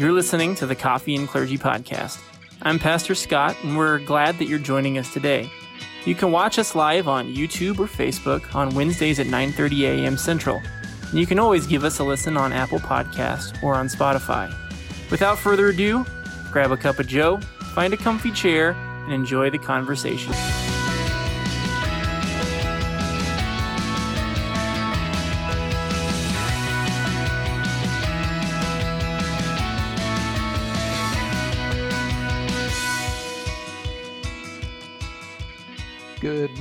You're listening to the Coffee and Clergy Podcast. I'm Pastor Scott, and we're glad that you're joining us today. You can watch us live on YouTube or Facebook on Wednesdays at 9:30 a.m. Central. And you can always give us a listen on Apple Podcast or on Spotify. Without further ado, grab a cup of joe, find a comfy chair, and enjoy the conversation.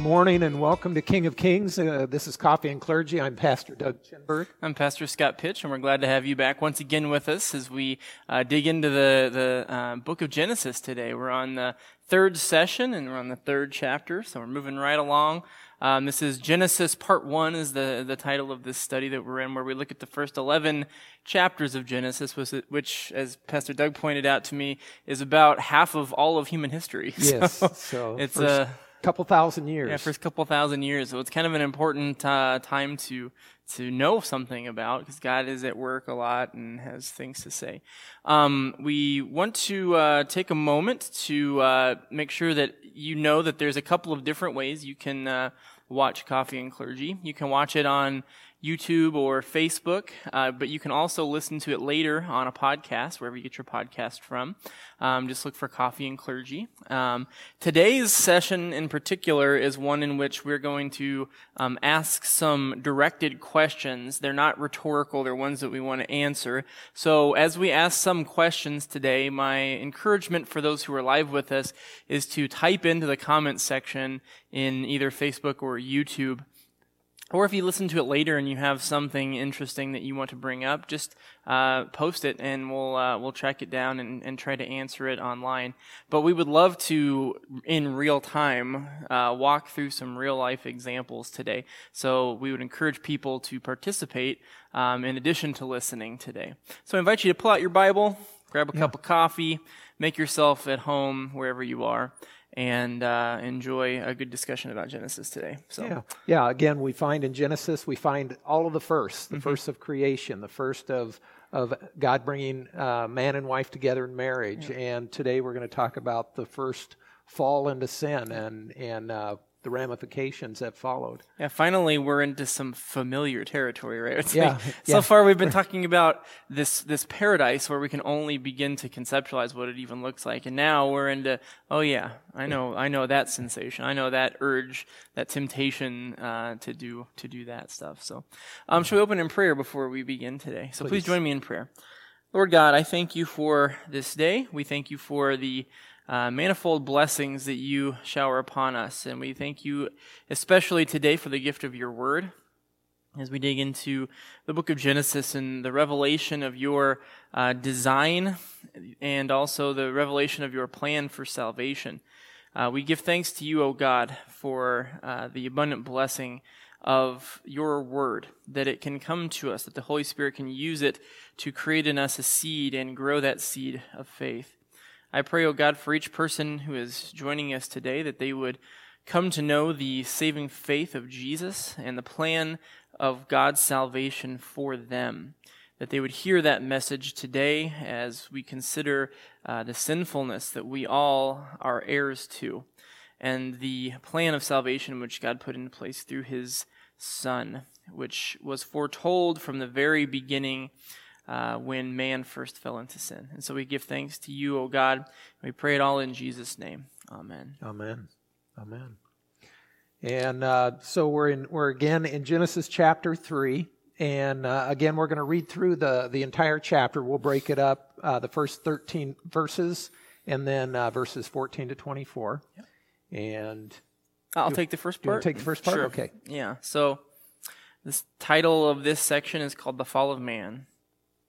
Morning and welcome to King of Kings. Uh, this is Coffee and Clergy. I'm Pastor Doug Chinberg. I'm Pastor Scott Pitch, and we're glad to have you back once again with us as we uh, dig into the the uh, book of Genesis today. We're on the third session and we're on the third chapter, so we're moving right along. Um, this is Genesis Part One, is the the title of this study that we're in, where we look at the first eleven chapters of Genesis, which, as Pastor Doug pointed out to me, is about half of all of human history. Yes, so, so it's a couple thousand years. Yeah, first couple thousand years. So it's kind of an important uh, time to to know something about because God is at work a lot and has things to say. Um, we want to uh, take a moment to uh, make sure that you know that there's a couple of different ways you can uh, watch Coffee and Clergy. You can watch it on YouTube or Facebook, uh, but you can also listen to it later on a podcast, wherever you get your podcast from. Um, just look for Coffee and Clergy. Um, today's session in particular is one in which we're going to um, ask some directed questions. They're not rhetorical, they're ones that we want to answer. So as we ask some questions today, my encouragement for those who are live with us is to type into the comments section in either Facebook or YouTube or if you listen to it later and you have something interesting that you want to bring up, just uh, post it and we'll uh, we'll track it down and, and try to answer it online. But we would love to, in real time, uh, walk through some real life examples today. So we would encourage people to participate um, in addition to listening today. So I invite you to pull out your Bible, grab a yeah. cup of coffee, make yourself at home wherever you are and uh, enjoy a good discussion about Genesis today. So yeah, yeah. Again, we find in Genesis we find all of the first, the mm-hmm. first of creation, the first of of God bringing uh, man and wife together in marriage, yeah. and today we're going to talk about the first fall into sin and and uh, the ramifications that followed. Yeah, finally we're into some familiar territory, right? yeah, so yeah. far we've been talking about this this paradise where we can only begin to conceptualize what it even looks like, and now we're into oh yeah, I know I know that sensation, I know that urge, that temptation uh, to do to do that stuff. So, um, shall we open in prayer before we begin today? So please, please join me in prayer. Lord God, I thank you for this day. We thank you for the uh, manifold blessings that you shower upon us. And we thank you especially today for the gift of your word as we dig into the book of Genesis and the revelation of your uh, design and also the revelation of your plan for salvation. Uh, we give thanks to you, O God, for uh, the abundant blessing of your word, that it can come to us, that the Holy Spirit can use it to create in us a seed and grow that seed of faith. I pray, O oh God, for each person who is joining us today that they would come to know the saving faith of Jesus and the plan of God's salvation for them. That they would hear that message today as we consider uh, the sinfulness that we all are heirs to and the plan of salvation which God put into place through his Son, which was foretold from the very beginning uh, when man first fell into sin. And so we give thanks to you, O God. We pray it all in Jesus' name. Amen. Amen. Amen. And uh, so we're in we're again in Genesis chapter three, and uh, again we're going to read through the the entire chapter. We'll break it up uh, the first thirteen verses, and then uh, verses fourteen to twenty four. Yep. And I'll take the first part. take the first part. Sure. Okay. Yeah. So this title of this section is called "The Fall of Man."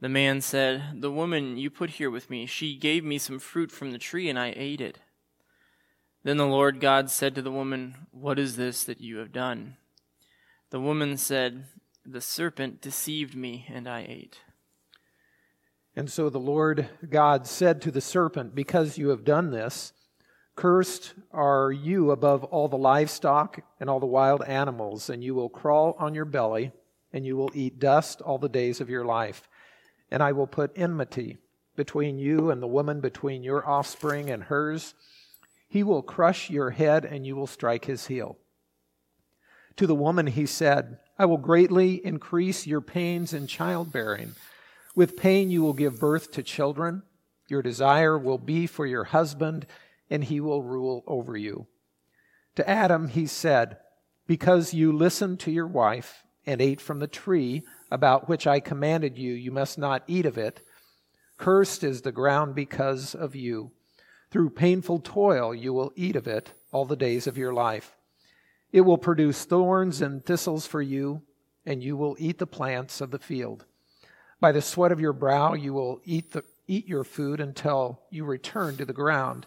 The man said, The woman you put here with me, she gave me some fruit from the tree, and I ate it. Then the Lord God said to the woman, What is this that you have done? The woman said, The serpent deceived me, and I ate. And so the Lord God said to the serpent, Because you have done this, cursed are you above all the livestock and all the wild animals, and you will crawl on your belly, and you will eat dust all the days of your life and I will put enmity between you and the woman, between your offspring and hers. He will crush your head, and you will strike his heel. To the woman he said, I will greatly increase your pains in childbearing. With pain you will give birth to children. Your desire will be for your husband, and he will rule over you. To Adam he said, Because you listened to your wife and ate from the tree about which I commanded you, you must not eat of it. Cursed is the ground because of you. Through painful toil you will eat of it all the days of your life. It will produce thorns and thistles for you, and you will eat the plants of the field. By the sweat of your brow you will eat, the, eat your food until you return to the ground,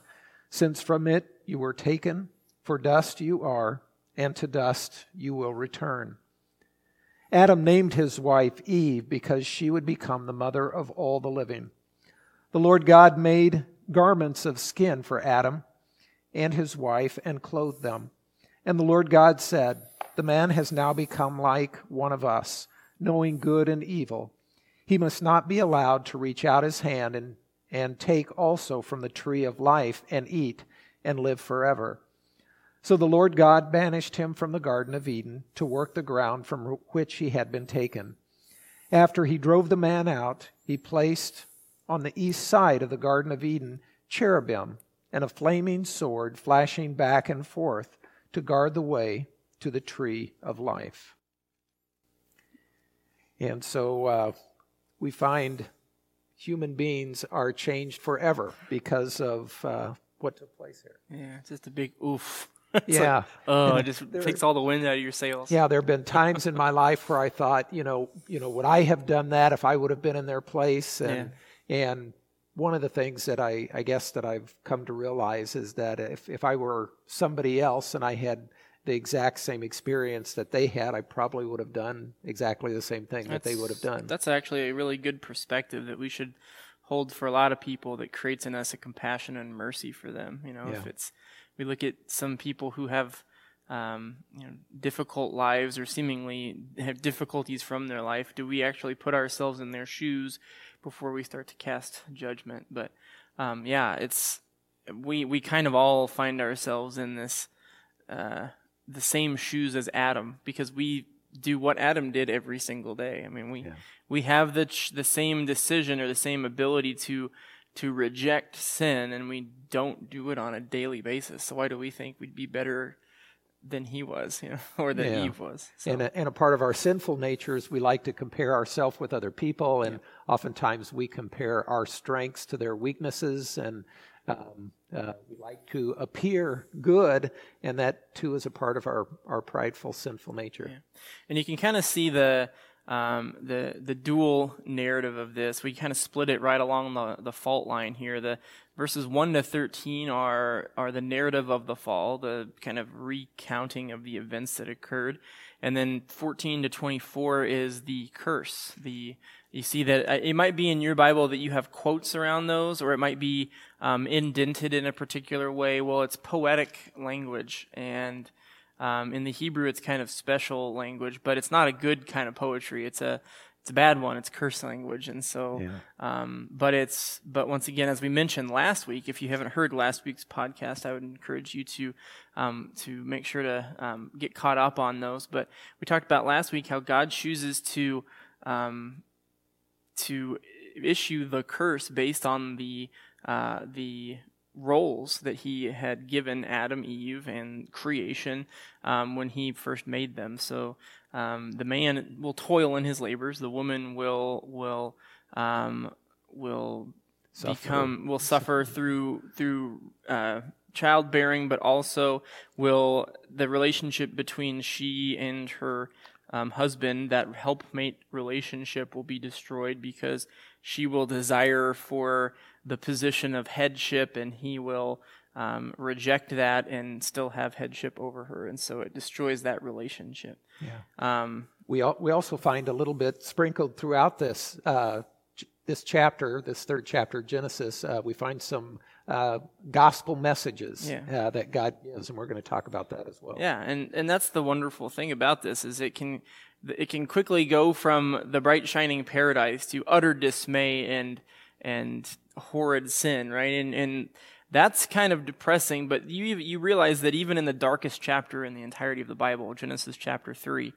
since from it you were taken, for dust you are, and to dust you will return. Adam named his wife Eve because she would become the mother of all the living. The Lord God made garments of skin for Adam and his wife and clothed them. And the Lord God said, The man has now become like one of us, knowing good and evil. He must not be allowed to reach out his hand and, and take also from the tree of life and eat and live forever. So the Lord God banished him from the Garden of Eden to work the ground from which he had been taken. After he drove the man out, he placed on the east side of the Garden of Eden cherubim and a flaming sword flashing back and forth to guard the way to the tree of life. And so uh, we find human beings are changed forever because of uh, what took place here. Yeah, it's just a big oof. yeah. Like, oh, it just there, takes all the wind out of your sails. Yeah, there have been times in my life where I thought, you know, you know, would I have done that if I would have been in their place? And yeah. and one of the things that I, I guess that I've come to realize is that if, if I were somebody else and I had the exact same experience that they had, I probably would have done exactly the same thing that's, that they would have done. That's actually a really good perspective that we should hold for a lot of people that creates in us a compassion and mercy for them. You know, yeah. if it's we look at some people who have um, you know, difficult lives or seemingly have difficulties from their life. Do we actually put ourselves in their shoes before we start to cast judgment? But um, yeah, it's we we kind of all find ourselves in this uh, the same shoes as Adam because we do what Adam did every single day. I mean, we yeah. we have the ch- the same decision or the same ability to to reject sin, and we don't do it on a daily basis. So why do we think we'd be better than he was, you know, or than yeah. Eve was? So. And, a, and a part of our sinful nature is we like to compare ourselves with other people, and yeah. oftentimes we compare our strengths to their weaknesses, and um, uh, we like to appear good, and that too is a part of our, our prideful, sinful nature. Yeah. And you can kind of see the um, the the dual narrative of this. We kind of split it right along the, the fault line here. The verses one to thirteen are are the narrative of the fall, the kind of recounting of the events that occurred, and then fourteen to twenty four is the curse, the you see that uh, it might be in your Bible that you have quotes around those, or it might be um, indented in a particular way. Well, it's poetic language, and um, in the Hebrew, it's kind of special language, but it's not a good kind of poetry. It's a it's a bad one. It's curse language, and so, yeah. um, but it's but once again, as we mentioned last week, if you haven't heard last week's podcast, I would encourage you to um, to make sure to um, get caught up on those. But we talked about last week how God chooses to um, to issue the curse based on the uh, the roles that he had given Adam, Eve, and creation um, when he first made them. So um, the man will toil in his labors. The woman will will um, will suffer. become will suffer through through uh, childbearing, but also will the relationship between she and her um, husband, that helpmate relationship will be destroyed because she will desire for the position of headship and he will um, reject that and still have headship over her. And so it destroys that relationship. Yeah. Um, we, al- we also find a little bit sprinkled throughout this, uh, this chapter, this third chapter of Genesis, uh, we find some uh, gospel messages yeah. uh, that God gives, and we're going to talk about that as well. Yeah, and and that's the wonderful thing about this is it can it can quickly go from the bright shining paradise to utter dismay and and horrid sin, right? And and that's kind of depressing, but you you realize that even in the darkest chapter in the entirety of the Bible, Genesis chapter three,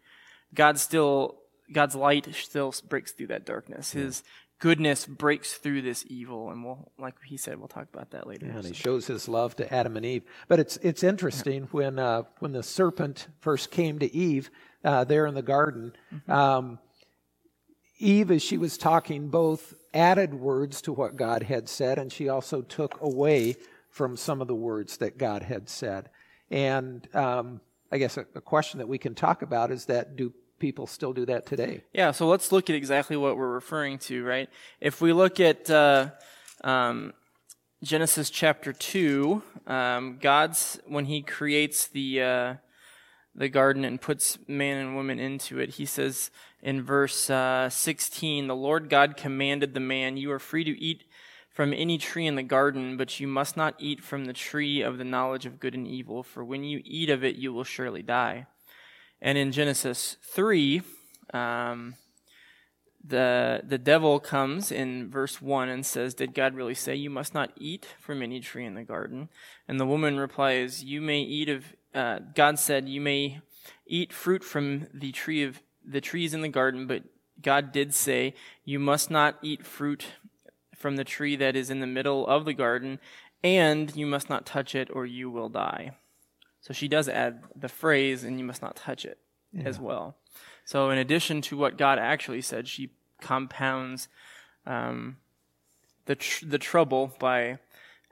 God still God's light still breaks through that darkness. His goodness breaks through this evil, and we'll, like he said, we'll talk about that later. Yeah, and he shows his love to Adam and Eve. But it's it's interesting yeah. when uh, when the serpent first came to Eve uh, there in the garden. Mm-hmm. Um, Eve, as she was talking, both added words to what God had said, and she also took away from some of the words that God had said. And um, I guess a, a question that we can talk about is that do people still do that today. Yeah, so let's look at exactly what we're referring to, right? If we look at uh, um, Genesis chapter 2, um, God's, when He creates the, uh, the garden and puts man and woman into it, He says in verse uh, 16, The Lord God commanded the man, You are free to eat from any tree in the garden, but you must not eat from the tree of the knowledge of good and evil, for when you eat of it, you will surely die. And in Genesis 3, um, the, the devil comes in verse 1 and says, Did God really say, You must not eat from any tree in the garden? And the woman replies, You may eat of, uh, God said, You may eat fruit from the tree of the trees in the garden, but God did say, You must not eat fruit from the tree that is in the middle of the garden, and you must not touch it, or you will die. So she does add the phrase, and you must not touch it yeah. as well. So, in addition to what God actually said, she compounds um, the, tr- the trouble by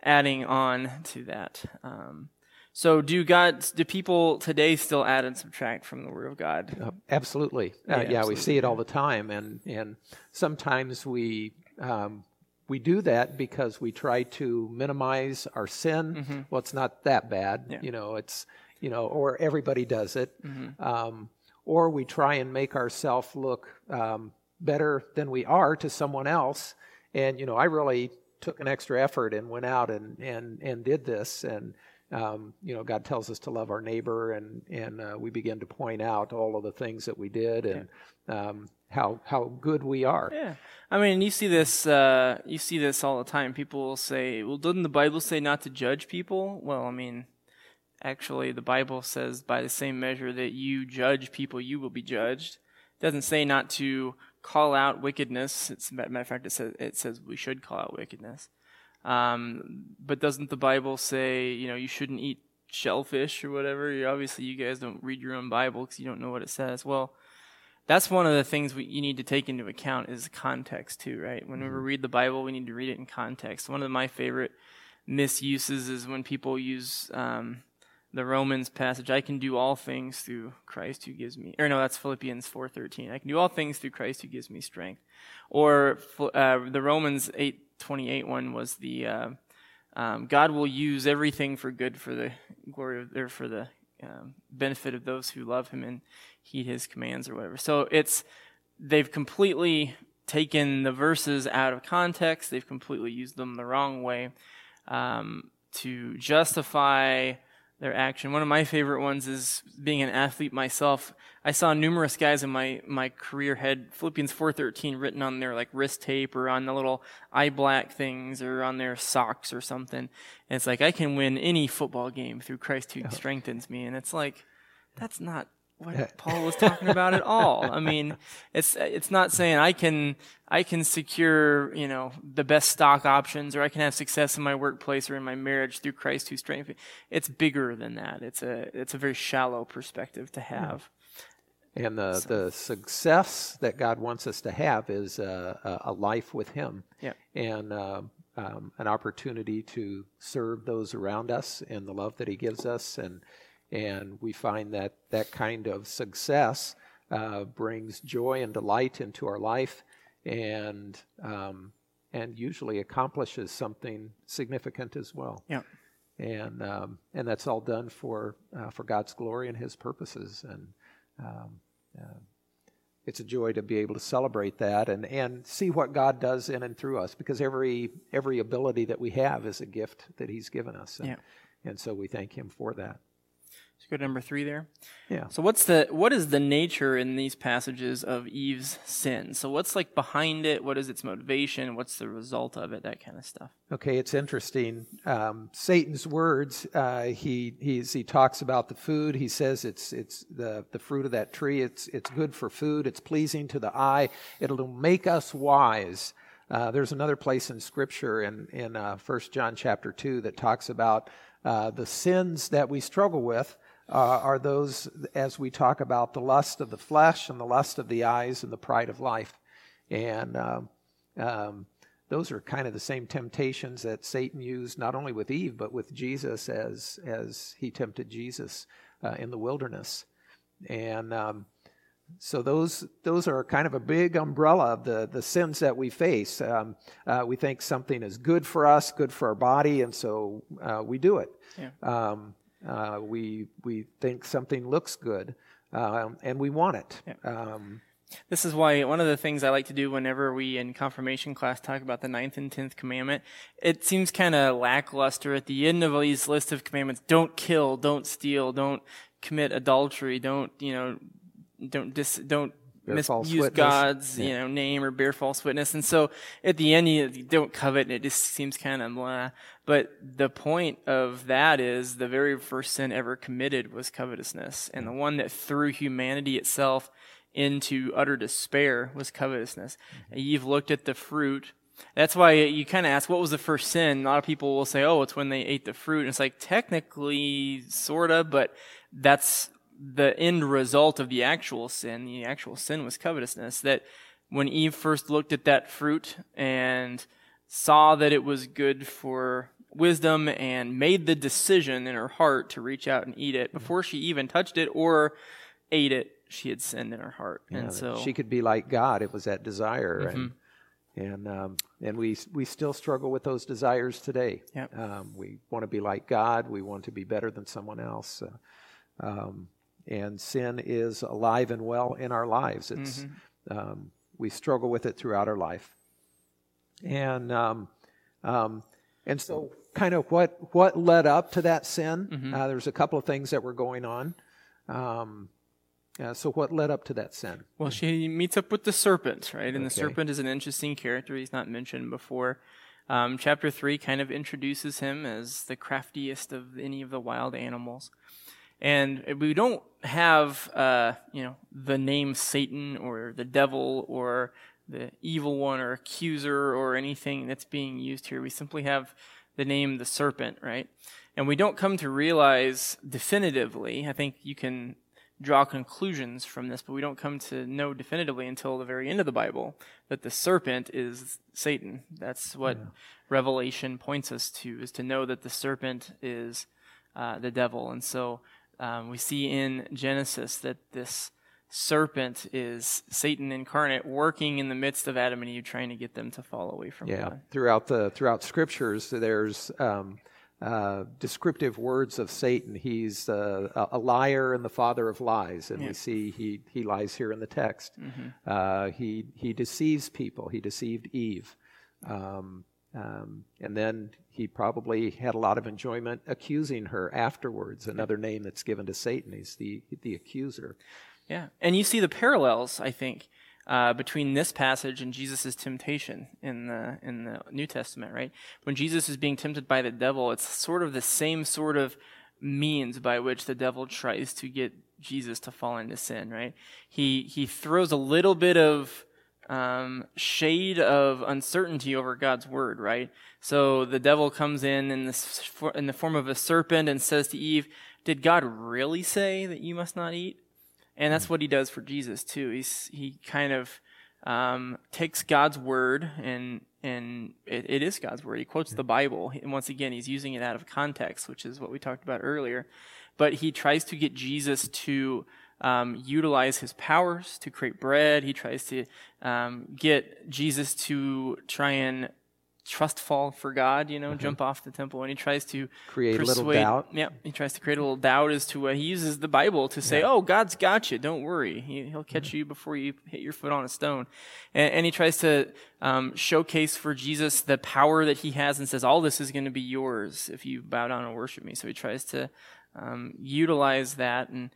adding on to that. Um, so, do God, do people today still add and subtract from the Word of God? Uh, absolutely. Uh, yeah, yeah absolutely. we see it all the time, and and sometimes we um, we do that because we try to minimize our sin. Mm-hmm. Well, it's not that bad, yeah. you know. It's you know, or everybody does it, mm-hmm. um, or we try and make ourselves look um, better than we are to someone else. And you know, I really took an extra effort and went out and and and did this and. Um, you know, God tells us to love our neighbor, and and uh, we begin to point out all of the things that we did, and yeah. um, how how good we are. Yeah, I mean, you see this uh, you see this all the time. People will say, "Well, doesn't the Bible say not to judge people?" Well, I mean, actually, the Bible says by the same measure that you judge people, you will be judged. It doesn't say not to call out wickedness. It's matter of fact, it says it says we should call out wickedness. Um, but doesn't the Bible say you know you shouldn't eat shellfish or whatever? Obviously, you guys don't read your own Bible because you don't know what it says. Well that's one of the things we, you need to take into account is context too, right? When mm-hmm. we read the Bible, we need to read it in context. One of my favorite misuses is when people use um, the Romans passage. I can do all things through Christ who gives me. Or no, that's Philippians four thirteen. I can do all things through Christ who gives me strength. Or uh, the Romans eight twenty eight one was the uh, um, God will use everything for good for the glory of, or for the um, benefit of those who love Him and heed his commands or whatever. So it's they've completely taken the verses out of context. They've completely used them the wrong way um, to justify their action. One of my favorite ones is being an athlete myself. I saw numerous guys in my, my career had Philippians 4.13 written on their like wrist tape or on the little eye black things or on their socks or something. And it's like, I can win any football game through Christ who strengthens me. And it's like, that's not what Paul was talking about at all. I mean, it's it's not saying I can I can secure you know the best stock options or I can have success in my workplace or in my marriage through Christ who strengthens. It's bigger than that. It's a it's a very shallow perspective to have. And the, so. the success that God wants us to have is a, a life with Him. Yeah. And uh, um, an opportunity to serve those around us and the love that He gives us and and we find that that kind of success uh, brings joy and delight into our life and, um, and usually accomplishes something significant as well. Yeah. And, um, and that's all done for, uh, for God's glory and His purposes. And um, uh, it's a joy to be able to celebrate that and, and see what God does in and through us because every, every ability that we have is a gift that He's given us. And, yeah. and so we thank Him for that. Let's go to number three there. Yeah. So what's the what is the nature in these passages of Eve's sin? So what's like behind it? What is its motivation? What's the result of it? That kind of stuff. Okay, it's interesting. Um, Satan's words. Uh, he he's, he talks about the food. He says it's it's the the fruit of that tree. It's it's good for food. It's pleasing to the eye. It'll make us wise. Uh, there's another place in Scripture in in uh, First John chapter two that talks about uh, the sins that we struggle with uh, are those, as we talk about, the lust of the flesh and the lust of the eyes and the pride of life. And um, um, those are kind of the same temptations that Satan used not only with Eve, but with Jesus as, as he tempted Jesus uh, in the wilderness. And um, so those those are kind of a big umbrella of the, the sins that we face. Um, uh, we think something is good for us, good for our body, and so uh, we do it. Yeah. Um, uh, we we think something looks good, um, and we want it. Yeah. Um, this is why one of the things I like to do whenever we in confirmation class talk about the ninth and tenth commandment, it seems kind of lackluster at the end of these list of commandments. Don't kill, don't steal, don't commit adultery, don't you know, don't dis, don't misuse God's yeah. you know name or bear false witness. And so at the end, you, you don't covet, and it just seems kind of blah. But the point of that is the very first sin ever committed was covetousness, and the one that threw humanity itself into utter despair was covetousness. Mm-hmm. Eve looked at the fruit. That's why you kind of ask, what was the first sin? A lot of people will say, oh, it's when they ate the fruit. And it's like, technically, sort of, but that's the end result of the actual sin, the actual sin was covetousness. That when Eve first looked at that fruit and saw that it was good for wisdom and made the decision in her heart to reach out and eat it before she even touched it or ate it, she had sinned in her heart. Yeah, and so she could be like God. It was that desire. Mm-hmm. And and um, and we we still struggle with those desires today. Yep. Um, we want to be like God. We want to be better than someone else. Uh, um, and sin is alive and well in our lives. It's mm-hmm. um, we struggle with it throughout our life, and um, um, and so kind of what what led up to that sin. Mm-hmm. Uh, there's a couple of things that were going on. Um, uh, so what led up to that sin? Well, she meets up with the serpent, right? And okay. the serpent is an interesting character. He's not mentioned before. Um, chapter three kind of introduces him as the craftiest of any of the wild animals. And we don't have, uh, you know, the name Satan or the devil or the evil one or accuser or anything that's being used here. We simply have the name the serpent, right? And we don't come to realize definitively, I think you can draw conclusions from this, but we don't come to know definitively until the very end of the Bible that the serpent is Satan. That's what yeah. Revelation points us to, is to know that the serpent is uh, the devil. And so um, we see in Genesis that this serpent is Satan incarnate working in the midst of Adam and Eve, trying to get them to fall away from yeah. God. Throughout the throughout scriptures, there's um, uh, descriptive words of Satan. He's uh, a liar and the father of lies, and Yeah. we see he, he lies here in the text. Mm-hmm. Uh, he, he deceives people. He deceived Eve. Um, um, and then he probably had a lot of enjoyment accusing her afterwards. Another name that's given to Satan. is the, the accuser. Yeah, and you see the parallels, I think, uh, between this passage and Jesus' temptation in the in the New Testament. Right, when Jesus is being tempted by the devil, it's sort of the same sort of means by which the devil tries to get Jesus to fall into sin. Right, he he throws a little bit of um, shade of uncertainty over God's word, right? So the devil comes in in, this, in the form of a serpent and says to Eve, Did God really say that you must not eat? And that's what he does for Jesus too. He's he kind of um, takes God's word and and it, it is God's word. He quotes the Bible, and once again, he's using it out of context, which is what we talked about earlier. But he tries to get Jesus to um, utilize his powers to create bread. He tries to um, get Jesus to try and trust fall for God, you know, jump off the temple, and he tries to Create a little doubt. Yeah, he tries to create a little doubt as to what he uses the Bible to say, "Oh, God's got you. Don't worry. He, he'll catch you before you hit your foot on a stone." And, and he tries to um, showcase for Jesus the power that he has, and says, "All this is going to be yours if you bow down and worship me." So he tries to um, utilize that and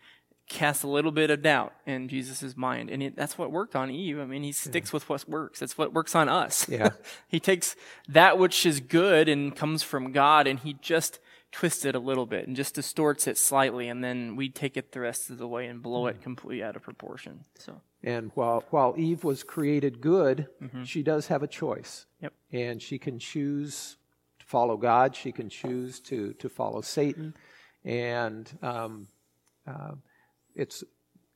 cast a little bit of doubt in Jesus' mind. And it, that's what worked on Eve. I mean, he sticks with what works. That's what works on us. Yeah. he takes that which is good and comes from God and he just twists it a little bit and just distorts it slightly. And then we take it the rest of the way and blow it completely out of proportion. So, And while, while Eve was created good, she does have a choice. Yep. And she can choose to follow God, she can choose to, to follow Satan. And um, uh, it's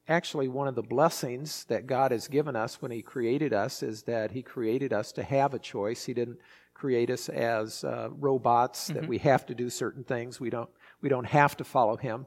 actually one of the blessings that God has given us when He created us is that He created us to have a choice. He didn't create us as uh, robots that we have to do certain things. We don't, we don't have to follow Him.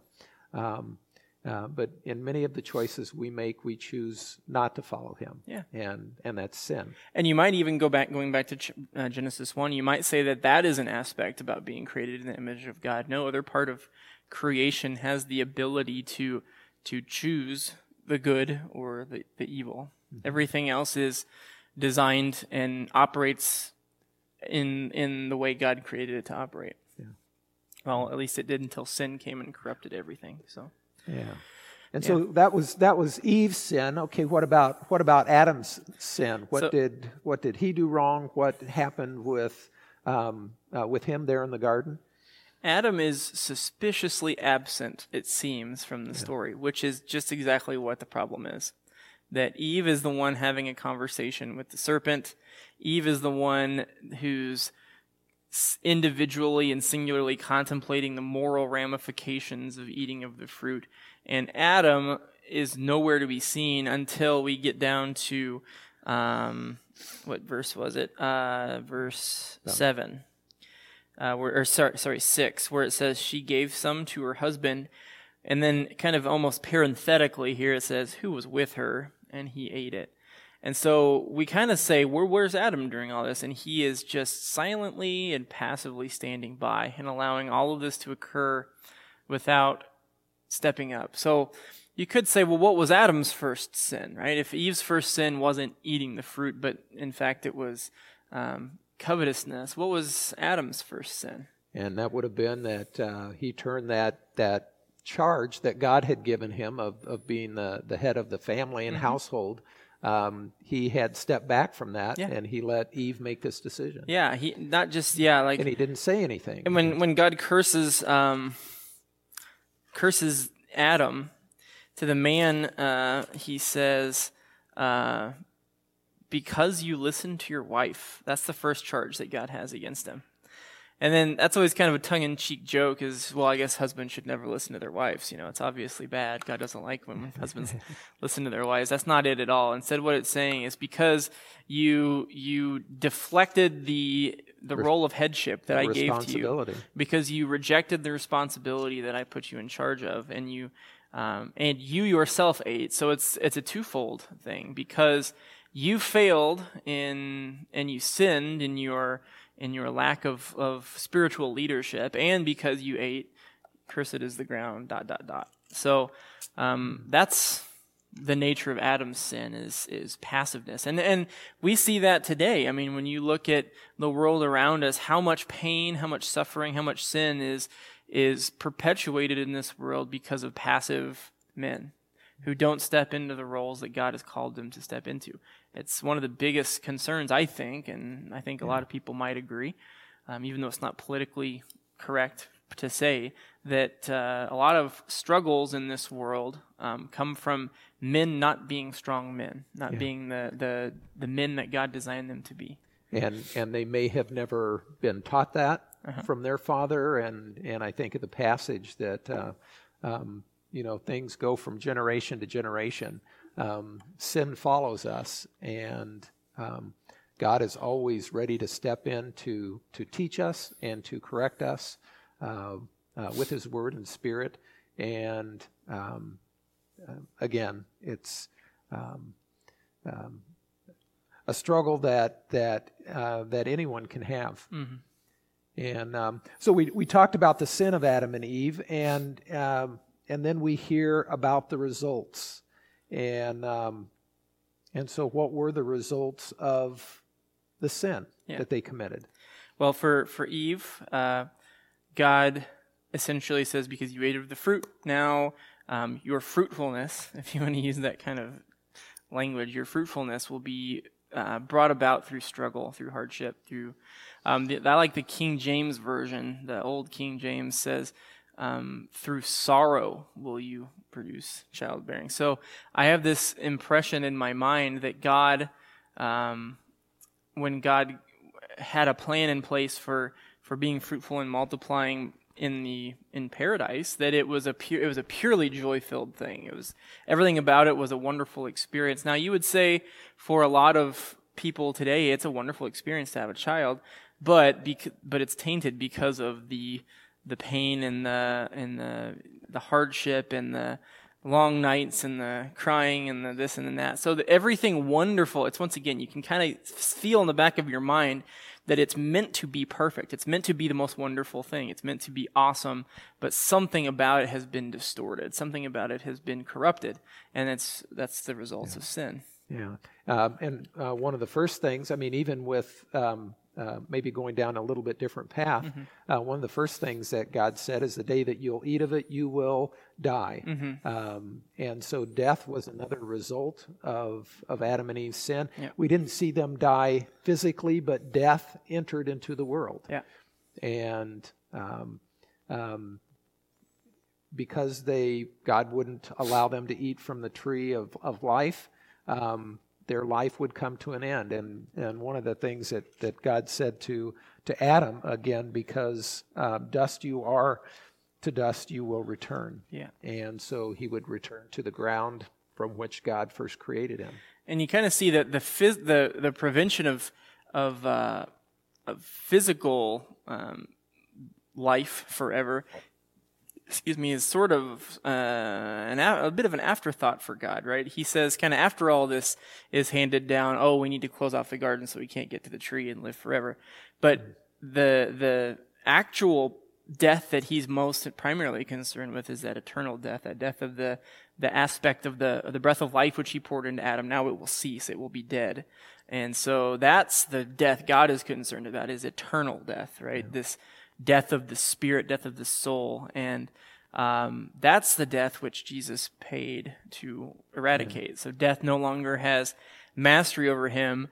Um, uh, but in many of the choices we make, we choose not to follow Him. Yeah. And, and that's sin. and you might even go back, going back to Ch- uh, Genesis 1, you might say that that is an aspect about being created in the image of God. No other part of creation has the ability to, to choose the good or the, the evil. Everything else is designed and operates in in the way God created it to operate. Yeah. Well, at least it did until sin came and corrupted everything. So Yeah. And so that was that was Eve's sin. Okay, what about what about Adam's sin? What So- did what did he do wrong? What happened with um, uh, with him there in the garden? Adam is suspiciously absent, it seems, from the story, which is just exactly what the problem is. That Eve is the one having a conversation with the serpent. Eve is the one who's individually and singularly contemplating the moral ramifications of eating of the fruit. And Adam is nowhere to be seen until we get down to, um, what verse was it? Uh, verse 7 uh, where, or sorry, sorry, six, where it says she gave some to her husband, and then kind of almost parenthetically here it says who was with her, and he ate it. And so we kind of say, where, where's Adam during all this? And he is just silently and passively standing by and allowing all of this to occur without stepping up. So you could say, well, what was Adam's first sin, right? If Eve's first sin wasn't eating the fruit, but in fact it was um, covetousness, what was Adam's first sin? And that would have been that uh, he turned that that charge that God had given him of, of being the, the head of the family and household. Um, he had stepped back from that Yeah. and he let Eve make this decision. Yeah, he not just yeah, like And he didn't say anything. And when when God curses um, curses Adam to the man, uh, he says, uh, "Because you listened to your wife." That's the first charge that God has against him. And then that's always kind of a tongue-in-cheek joke is, well, I guess husbands should never listen to their wives. You know, it's obviously bad. God doesn't like when husbands listen to their wives. That's not it at all. Instead, what it's saying is because you you deflected the the role of headship that I gave to you because you rejected the responsibility that I put you in charge of, and you um, and you yourself ate. So it's it's a twofold thing because you failed in and you sinned in your in your lack of, of spiritual leadership and because you ate cursed is the ground dot dot dot so um, that's the nature of Adam's sin is is passiveness. And and we see that today. I mean, when you look at the world around us, how much pain, how much suffering, how much sin is is perpetuated in this world because of passive men who don't step into the roles that God has called them to step into. It's one of the biggest concerns, I think, and I think a lot of people might agree, um, even though it's not politically correct to say that uh, a lot of struggles in this world um, come from men not being strong men, not yeah. being the, the, the men that God designed them to be. And, and they may have never been taught that uh-huh. from their father. And, and I think of the passage that, uh, um, you know, things go from generation to generation. Um, sin follows us, and um, God is always ready to step in to, to teach us and to correct us uh, uh, with His Word and Spirit. And um, uh, again, it's um, um, a struggle that that uh, that anyone can have. Mm-hmm. And um, so we we talked about the sin of Adam and Eve, and um, and then we hear about the results, and um, and so what were the results of the sin yeah. that they committed? Well, for for Eve, uh, God essentially says, "Because you ate of the fruit, now." um, your fruitfulness, if you want to use that kind of language, your fruitfulness will be uh, brought about through struggle, through hardship, through. Um, the, I like the King James version. The old King James says, um, "Through sorrow will you produce childbearing." So I have this impression in my mind that God, um, when God had a plan in place for for being fruitful and multiplying in the in paradise that it was a pure it was a purely joy filled thing. It was everything about it was a wonderful experience. Now you would say for a lot of people today it's a wonderful experience to have a child, but bec- but it's tainted because of the the pain and the and the the hardship and the long nights and the crying and the this and the that. So the, everything wonderful. It's once again you can kind of feel in the back of your mind that it's meant to be perfect. It's meant to be the most wonderful thing. It's meant to be awesome, but something about it has been distorted. Something about it has been corrupted, and it's that's the results yeah. of sin. Yeah, um, and uh, one of the first things, I mean, even with um, uh, maybe going down a little bit different path, mm-hmm. uh, one of the first things that God said is the day that you'll eat of it, you will die. Mm-hmm. Um, and so death was another result of, of Adam and Eve's sin. Yeah. We didn't see them die physically, but death entered into the world. Yeah. And um, um, because they God wouldn't allow them to eat from the tree of, of life, um, their life would come to an end. And, and one of the things that, that God said to, to Adam, again, because uh, dust you are, to dust you will return. Yeah. And so he would return to the ground from which God first created him. And you kind of see that the, phys- the, the prevention of, of, uh, of physical um, life forever excuse me, is sort of uh, an a, a bit of an afterthought for God, right? He says, kind of after all this is handed down, oh, we need to close off the garden so we can't get to the tree and live forever. But the the actual death that he's most primarily concerned with is that eternal death, that death of the the aspect of the of the breath of life which he poured into Adam. Now it will cease; it will be dead, and so that's the death God is concerned about is eternal death, right? Yeah. This death of the spirit, death of the soul. And um, that's the death which Jesus paid to eradicate. So death no longer has mastery over him.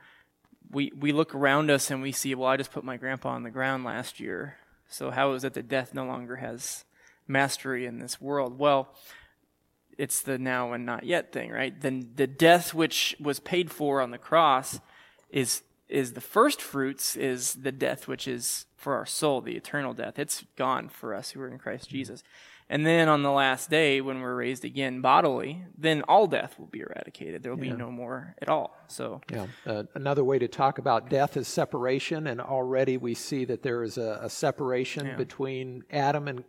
We, we look around us and we see, well, I just put my grandpa on the ground last year. So how is it that death no longer has mastery in this world? Well, it's the now and not yet thing, right? Then the death which was paid for on the cross is is the first fruits is the death which is for our soul, the eternal death. It's gone for us who are in Christ mm-hmm. Jesus. And then on the last day, when we're raised again bodily, then all death will be eradicated. There will yeah. be no more at all. So, yeah. Uh, another way to talk about death is separation, and already we see that there is a, a separation yeah. between Adam and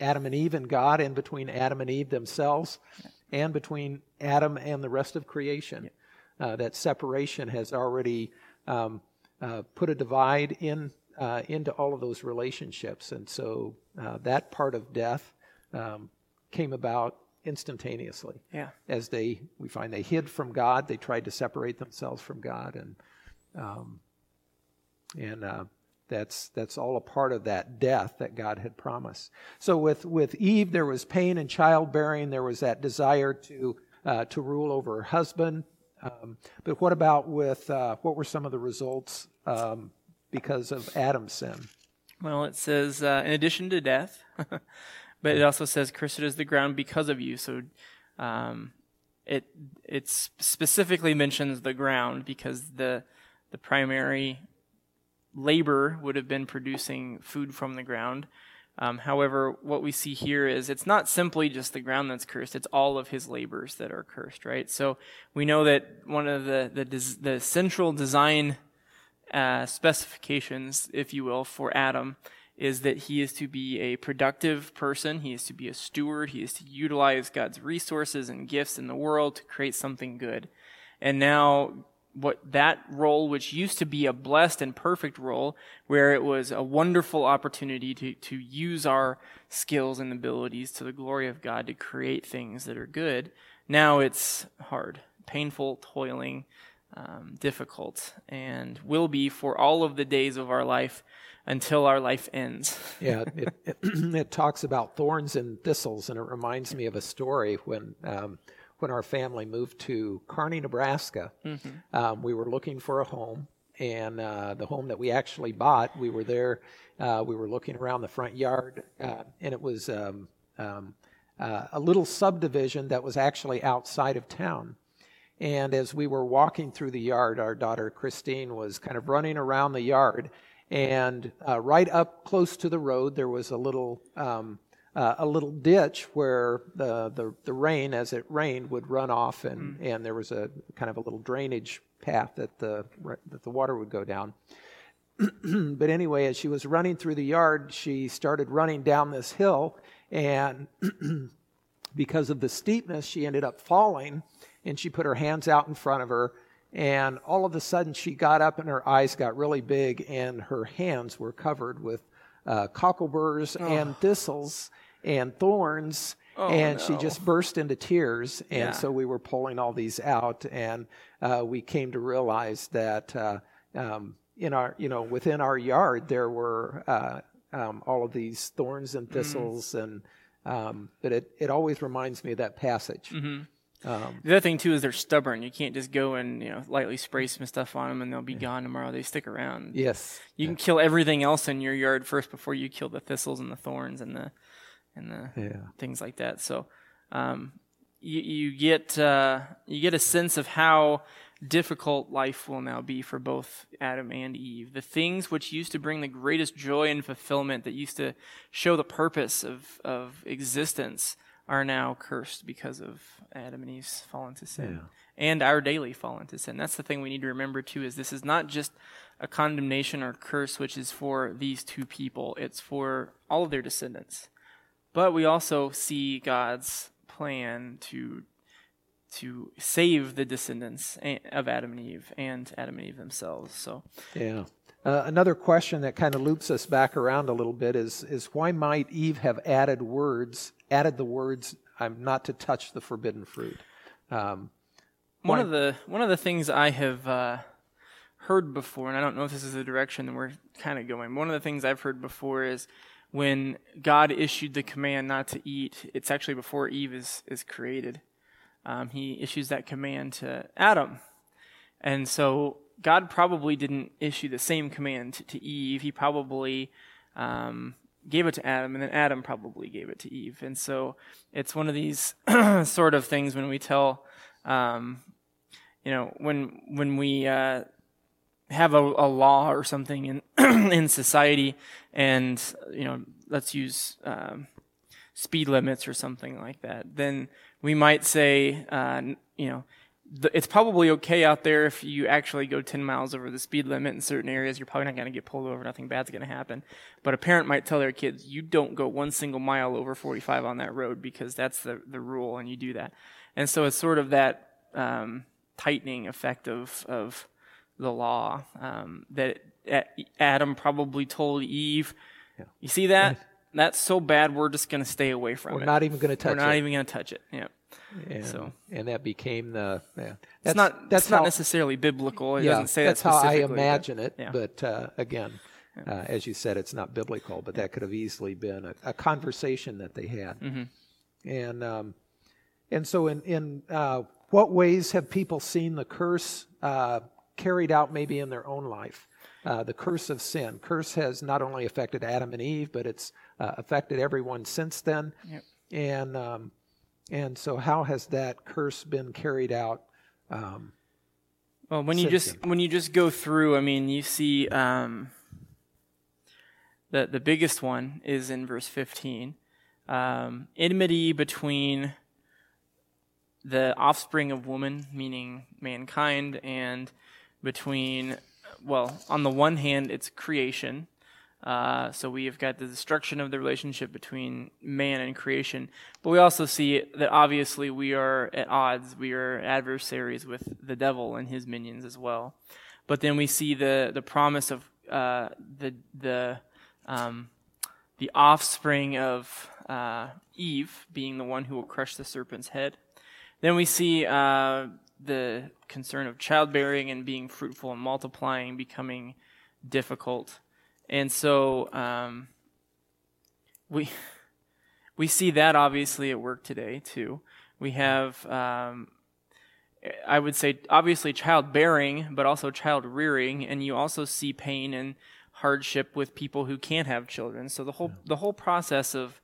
Adam and Eve and God, and between Adam and Eve themselves, yeah. and between Adam and the rest of creation. Uh, that separation has already um, uh, put a divide in uh, into all of those relationships. And so uh, that part of death um, came about instantaneously. Yeah. As they, we find they hid from God, they tried to separate themselves from God, and um, and uh, that's that's all a part of that death that God had promised. So with with Eve, there was pain and childbearing. There was that desire to uh, to rule over her husband. Um, but what about with uh, what were some of the results um, because of Adam's sin? Well, it says uh, in addition to death, but it also says cursed is the ground because of you. So um, it it specifically mentions the ground because the the primary labor would have been producing food from the ground. Um, however, what we see here is it's not simply just the ground that's cursed; it's all of his labors that are cursed, right? So we know that one of the the, des- the central design uh, specifications, if you will, for Adam is that he is to be a productive person, he is to be a steward, he is to utilize God's resources and gifts in the world to create something good. And now what that role, which used to be a blessed and perfect role, where it was a wonderful opportunity to, to use our skills and abilities to the glory of God to create things that are good, now it's hard, painful, toiling, um, difficult, and will be for all of the days of our life until our life ends. yeah, it, it, it, talks about thorns and thistles, and it reminds me of a story when. Um, when our family moved to Kearney, Nebraska, mm-hmm. um, we were looking for a home, and uh, the home that we actually bought, we were there. Uh, we were looking around the front yard, uh, and it was um, um, uh, a little subdivision that was actually outside of town. And as we were walking through the yard, our daughter Christine was kind of running around the yard, and uh, right up close to the road, there was a little um, uh, a little ditch where the, the, the rain, as it rained, would run off, and, mm. and there was a kind of a little drainage path that the, that the water would go down. but anyway, as she was running through the yard, she started running down this hill, and because of the steepness, she ended up falling, and she put her hands out in front of her. And all of a sudden, she got up and her eyes got really big, and her hands were covered with uh, cockleburs oh. and thistles and thorns. Oh, and no. she just burst into tears. And yeah. so we were pulling all these out, and uh, we came to realize that uh, um, in our, you know, within our yard there were uh, um, all of these thorns and mm-hmm. thistles, mm. and um, but it it always reminds me of that passage. Mm-hmm. Um, the other thing too is they're stubborn. You can't just go and you know lightly spray some stuff on them and they'll be yeah. gone tomorrow. They stick around. Yes, you yeah. can kill everything else in your yard first before you kill the thistles and the thorns and the and the yeah. things like that. So um, you you get uh, you get a sense of how difficult life will now be for both Adam and Eve. The things which used to bring the greatest joy and fulfillment, that used to show the purpose of of existence are now cursed because of Adam and Eve's fall into sin yeah. and our daily fall into sin. That's the thing we need to remember too is this is not just a condemnation or curse which is for these two people. It's for all of their descendants. But we also see God's plan to to save the descendants of Adam and Eve and Adam and Eve themselves. So Yeah. Uh, another question that kind of loops us back around a little bit is, is why might Eve have added words, added the words, "I'm not to touch the forbidden fruit"? Um, one of the one of the things I have uh, heard before, and I don't know if this is the direction that we're kind of going. One of the things I've heard before is when God issued the command not to eat. It's actually before Eve is is created. Um, he issues that command to Adam, and so God probably didn't issue the same command to, to Eve. He probably um, gave it to Adam, and then Adam probably gave it to Eve. And so it's one of these sort of things when we tell, um, you know, when when we uh, have a, a, law or something in in society, and you know, let's use um, speed limits or something like that, then we might say, uh, you know the, it's probably okay out there if you actually go 10 miles over the speed limit in certain areas. You're probably not going to get pulled over. Nothing bad's going to happen. But a parent might tell their kids, you don't go one single mile over 45 on that road because that's the, the rule and you do that. And so it's sort of that um, tightening effect of, of the law um, that Adam probably told Eve, yeah. "You see that? That's so bad. We're just going to stay away from we're it. We're not even going to touch it. We're not it. even going to touch it." Yeah. And, so, and that became the. Yeah, that's not that's how, not necessarily biblical. It yeah, doesn't say that's that how I imagine but, it. Yeah. But uh, again, uh, as you said, it's not biblical. But that could have easily been a, a conversation that they had. Mm-hmm. And um, and so in in uh, what ways have people seen the curse uh, carried out maybe in their own life? Uh, the curse of sin. Curse has not only affected Adam and Eve, but it's uh, affected everyone since then. Yep. And um, and so, how has that curse been carried out? Um, well, when you just then? when you just go through, I mean, you see um, the the biggest one is in verse fifteen, um, enmity between the offspring of woman, meaning mankind, and between well, on the one hand, it's creation, uh, so we have got the destruction of the relationship between man and creation. But we also see that obviously we are at odds. We are adversaries with the devil and his minions as well. But then we see the, the promise of uh, the, the, um, the offspring of uh, Eve being the one who will crush the serpent's head. Then we see uh, the concern of childbearing and being fruitful and multiplying becoming difficult. And so um, we we see that obviously at work today too. We have um, I would say obviously childbearing, but also child rearing, and you also see pain and hardship with people who can't have children. So the whole the whole process of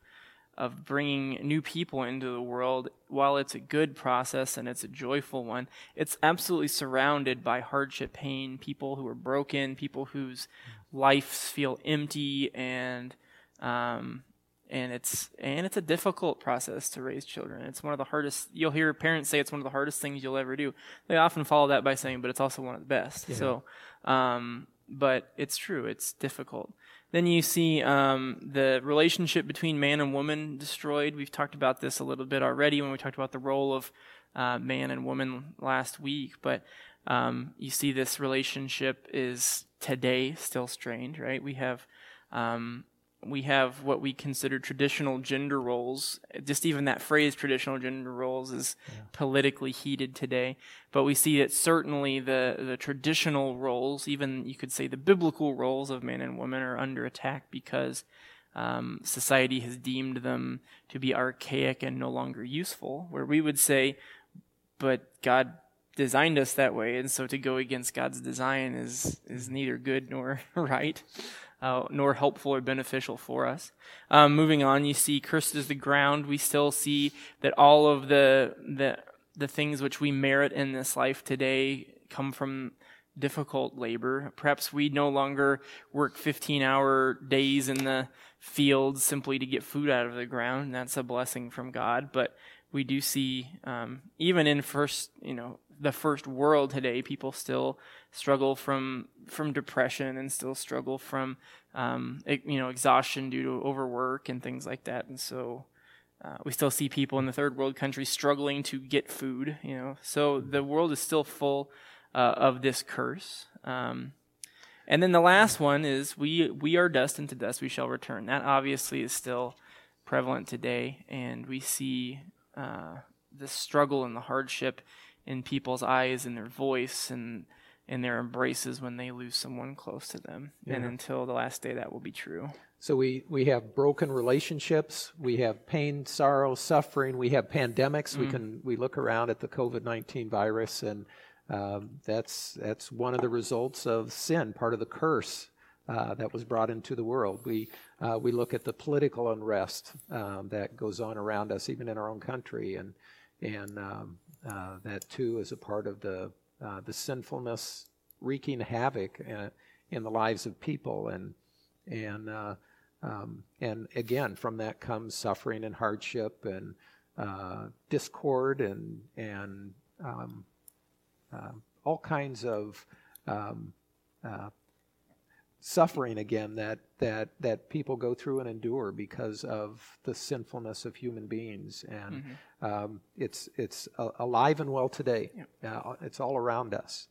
of bringing new people into the world, while it's a good process and it's a joyful one, it's absolutely surrounded by hardship, pain, people who are broken, people whose lives feel empty, and um, and it's and it's a difficult process to raise children. It's one of the hardest. You'll hear parents say it's one of the hardest things you'll ever do. They often follow that by saying, but it's also one of the best. Yeah. So, um, but it's true. It's difficult. Then you see um, the relationship between man and woman destroyed. We've talked about this a little bit already when we talked about the role of uh, man and woman last week. But um, you see this relationship is today still strained, right? We have um, we have what we consider traditional gender roles. Just even that phrase, traditional gender roles, is yeah. politically heated today. But we see that certainly the, the traditional roles, even you could say the biblical roles of man and woman, are under attack because um, society has deemed them to be archaic and no longer useful. Where we would say, but God designed us that way, and so to go against God's design is is neither good nor right uh, nor helpful or beneficial for us. Um, moving on, you see, cursed is the ground. We still see that all of the, the, the things which we merit in this life today come from difficult labor. Perhaps we no longer work 15 hour days in the fields simply to get food out of the ground. That's a blessing from God. But we do see, um, even in first, you know, the first world today, people still struggle from from depression and still struggle from um, you know exhaustion due to overwork and things like that. And so uh, we still see people in the third world countries struggling to get food. You know, so the world is still full uh, of this curse. Um, and then the last one is we we are dust, and to dust we shall return. That obviously is still prevalent today, and we see uh, the struggle and the hardship in people's eyes and their voice and in their embraces when they lose someone close to them. Yeah. And until the last day, that will be true. So we, we have broken relationships, we have pain, sorrow, suffering, we have pandemics. Mm. We can we look around at the COVID nineteen virus, and um, that's that's one of the results of sin, part of the curse uh, that was brought into the world. We uh, we look at the political unrest um, that goes on around us, even in our own country, and and um, uh, that too is a part of the uh, the sinfulness wreaking havoc uh, in the lives of people, and and uh, um, and again from that comes suffering and hardship and uh, discord and and um, all kinds of um, suffering again that that that people go through and endure because of the sinfulness of human beings and mm-hmm. um, it's it's alive and well today yeah. uh, it's all around us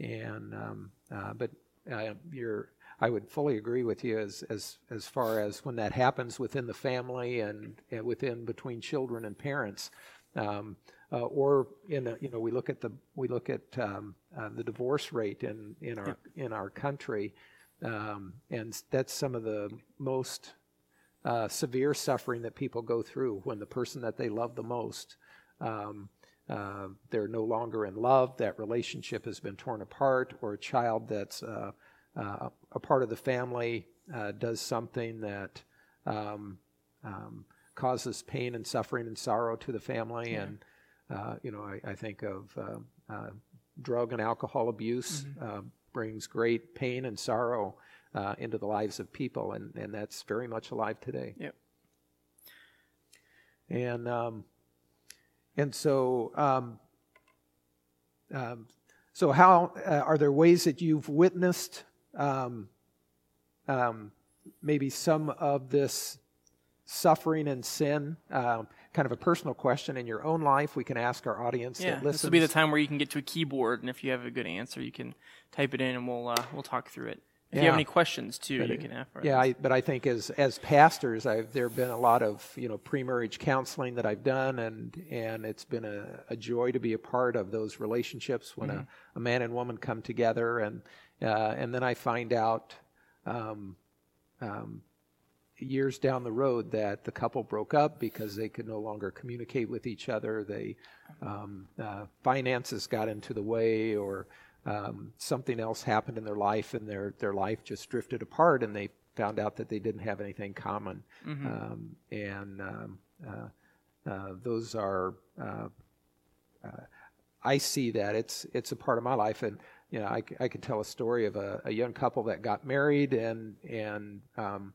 and um, uh, but uh, you're I would fully agree with you as as as far as when that happens within the family and, and within between children and parents, um, uh, or in a, you know we look at the we look at um, uh, the divorce rate in in our in our country, um, and that's some of the most uh, severe suffering that people go through when the person that they love the most. Um, uh, they're no longer in love, that relationship has been torn apart, or a child that's uh, uh, a part of the family uh, does something that um, um, causes pain and suffering and sorrow to the family. Yeah. And, uh, you know, I, I think of drug and alcohol abuse mm-hmm. Brings great pain and sorrow into the lives of people, and, and that's very much alive today. Yep. And, um, and so, um, um, so how are there ways that you've witnessed um, um, maybe some of this suffering and sin? Kind of a personal question in your own life. We can ask our audience. Yeah, this will be the time where you can get to a keyboard, and if you have a good answer, you can type it in, and we'll uh, we'll talk through it. If yeah. you have any questions too, but you can ask. Yeah, I, but I think as as pastors, I've there have been a lot of you know pre-marriage counseling that I've done, and and it's been a, a joy to be a part of those relationships when mm-hmm. a, a man and woman come together and uh, and then I find out um, um, years down the road that the couple broke up because they could no longer communicate with each other. They um, uh, finances got into the way, or um, something else happened in their life, and their their life just drifted apart, and they found out that they didn't have anything common. Mm-hmm. Um, and um, uh, uh, those are. Uh, uh, I see that it's it's a part of my life, and you know, I, I could tell a story of a, a young couple that got married and and um,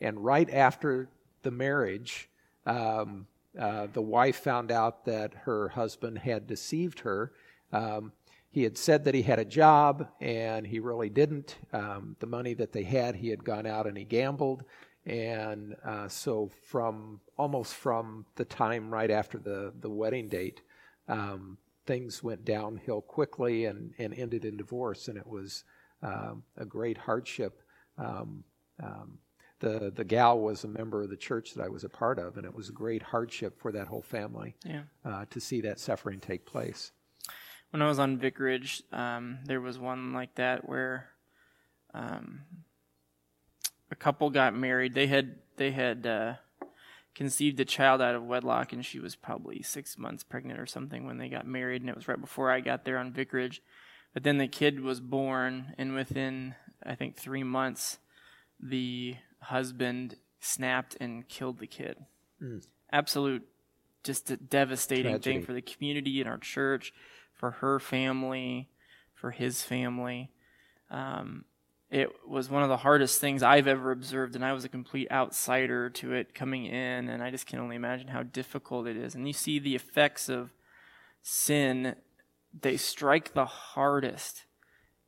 and right after the marriage, um, uh, the wife found out that her husband had deceived her. Um, he had said that he had a job, and he really didn't. Um, the money that they had, he had gone out and he gambled, and uh, so from almost from the time right after the the wedding date, um, things went downhill quickly and, and ended in divorce, and it was um, a great hardship. Um, um, the the gal was a member of the church that I was a part of, and it was a great hardship for that whole family yeah. uh, to see that suffering take place. When I was on vicarage, um, there was one like that where um, a couple got married. They had they had uh, conceived a child out of wedlock, and she was probably six months pregnant or something when they got married, and it was right before I got there on vicarage. But then the kid was born, and within I think three months, the husband snapped and killed the kid. Mm. Absolute, just a devastating Tragedy. thing for the community in our church, for her family, for his family. Um, it was one of the hardest things I've ever observed, and I was a complete outsider to it coming in, and I just can only imagine how difficult it is. And you see the effects of sin, they strike the hardest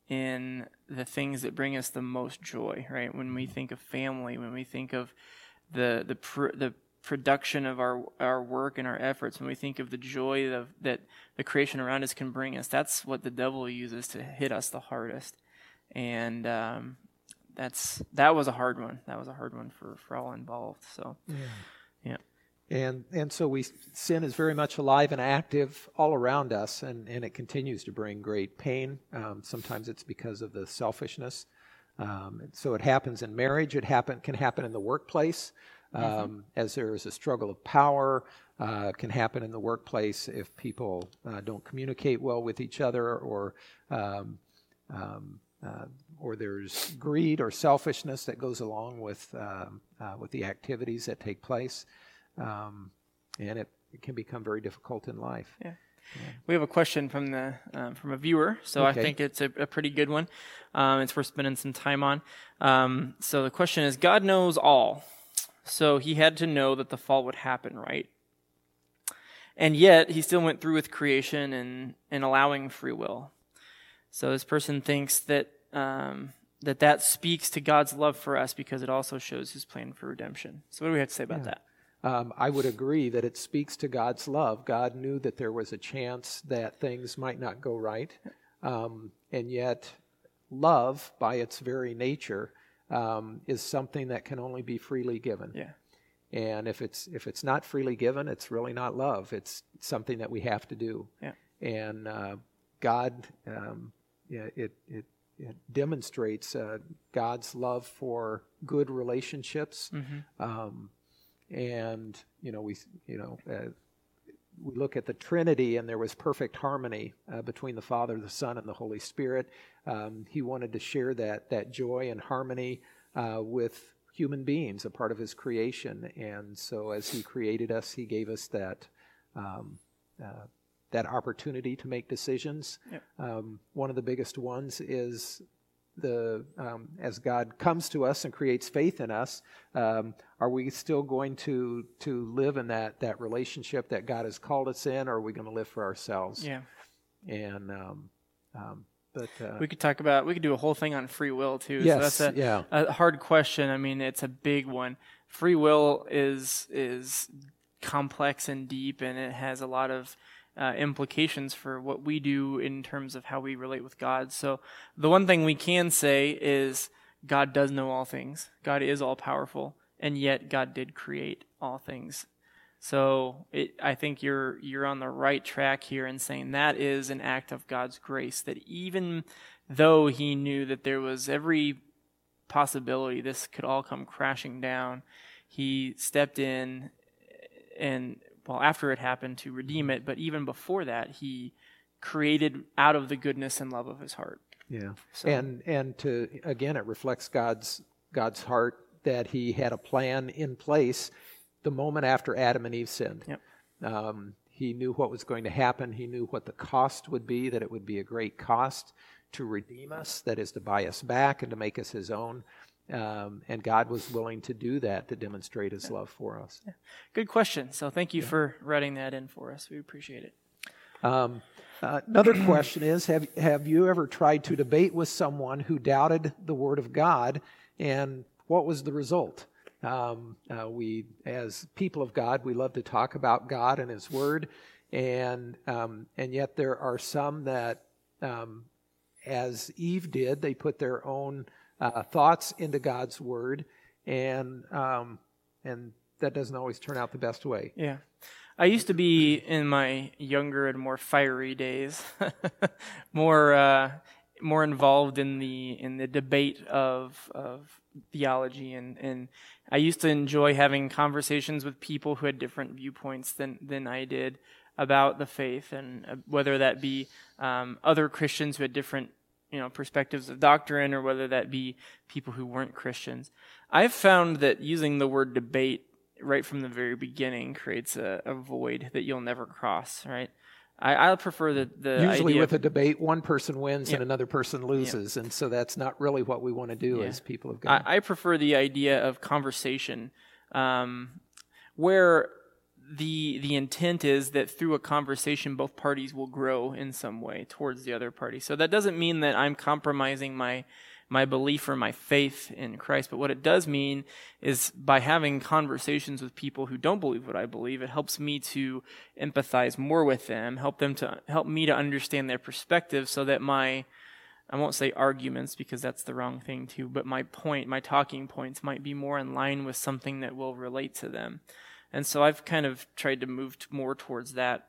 in the things that bring us the most joy, right? When we think of family, when we think of the the pr- the production of our our work and our efforts, when we think of the joy of, that the creation around us can bring us, that's what the devil uses to hit us the hardest and um, that's that was a hard one. That was a hard one for for all involved. So, yeah. yeah. And and so we sin is very much alive and active all around us, and and it continues to bring great pain. Um, sometimes it's because of the selfishness. Um, so it happens in marriage. It happen can happen in the workplace. Um, mm-hmm. as there is a struggle of power, uh, can happen in the workplace if people uh, don't communicate well with each other or um, um, uh, or there's greed or selfishness that goes along with um, uh, with the activities that take place, um, and it, it, can become very difficult in life. Yeah. yeah. We have a question from the uh, from a viewer, so okay. I think it's a, a pretty good one. Um, it's worth spending some time on. Um, so the question is: God knows all, so He had to know that the fall would happen, right? And yet He still went through with creation and and allowing free will. So this person thinks that um, that that speaks to God's love for us because it also shows His plan for redemption. So what do we have to say about yeah. that? Um, I would agree that it speaks to God's love. God knew that there was a chance that things might not go right, um, and yet love, by its very nature, um, is something that can only be freely given. Yeah. And if it's if it's not freely given, it's really not love. It's something that we have to do. Yeah. And uh, God, um, yeah, it it it demonstrates uh, God's love for good relationships. Mm-hmm. And you know we you know uh, we look at the Trinity, and there was perfect harmony uh, between the Father, the Son, and the Holy Spirit. Um, he wanted to share that that joy and harmony uh, with human beings, a part of His creation. And so, as He created us, He gave us that um, uh, that opportunity to make decisions. Yep. Um, one of the biggest ones is the um, as God comes to us and creates faith in us, um, are we still going to to live in that that relationship that God has called us in, or are we going to live for ourselves? Yeah. And um, um, but uh, We could talk about, we could do a whole thing on free will too. yes, So that's a, yeah, a hard question. I mean, it's a big one. Free will is is complex and deep, and it has a lot of uh, implications for what we do in terms of how we relate with God. So the one thing we can say is God does know all things. God is all powerful, and yet God did create all things. So it, I think you're you're on the right track here in saying that is an act of God's grace. That even though He knew that there was every possibility this could all come crashing down, He stepped in and well after it happened to redeem it. But even before that, He created out of the goodness and love of His heart. yeah. So, And and to again, it reflects God's God's heart that He had a plan in place the moment after Adam and Eve sinned. Yep. Um, he knew what was going to happen. He knew what the cost would be. That it would be a great cost to redeem us. That is to buy us back and to make us His own. Um, and God was willing to do that to demonstrate His love for us. good question. So thank you for writing that in for us. We appreciate it. Um, uh, another question is have, have you ever tried to debate with someone who doubted the Word of God, and what was the result? Um, uh, we, as people of God, we love to talk about God and His Word, and, um, and yet there are some that, um, as Eve did, they put their own uh, thoughts into God's Word, and, um, and that doesn't always turn out the best way. Yeah. I used to be in my younger and more fiery days, more uh, more involved in the in the debate of of theology and and I used to enjoy having conversations with people who had different viewpoints than than I did about the faith and uh, whether that be um, other Christians who had different you know perspectives of doctrine or whether that be people who weren't Christians. I've found that using the word debate right from the very beginning creates a, a void that you'll never cross. Right. I, I prefer the the Usually, with of- a debate, one person wins Yep. and another person loses, and so that's not really what we want to do Yeah. as people of God. I, I prefer the idea of conversation, um, where the the intent is that through a conversation, both parties will grow in some way towards the other party. So that doesn't mean that I'm compromising my my belief or my faith in Christ, but what it does mean is by having conversations with people who don't believe what I believe, it helps me to empathize more with them, help them to help me to understand their perspective, so that my I won't say arguments because that's the wrong thing too, but my point, my talking points might be more in line with something that will relate to them. And so I've kind of tried to move t- more towards that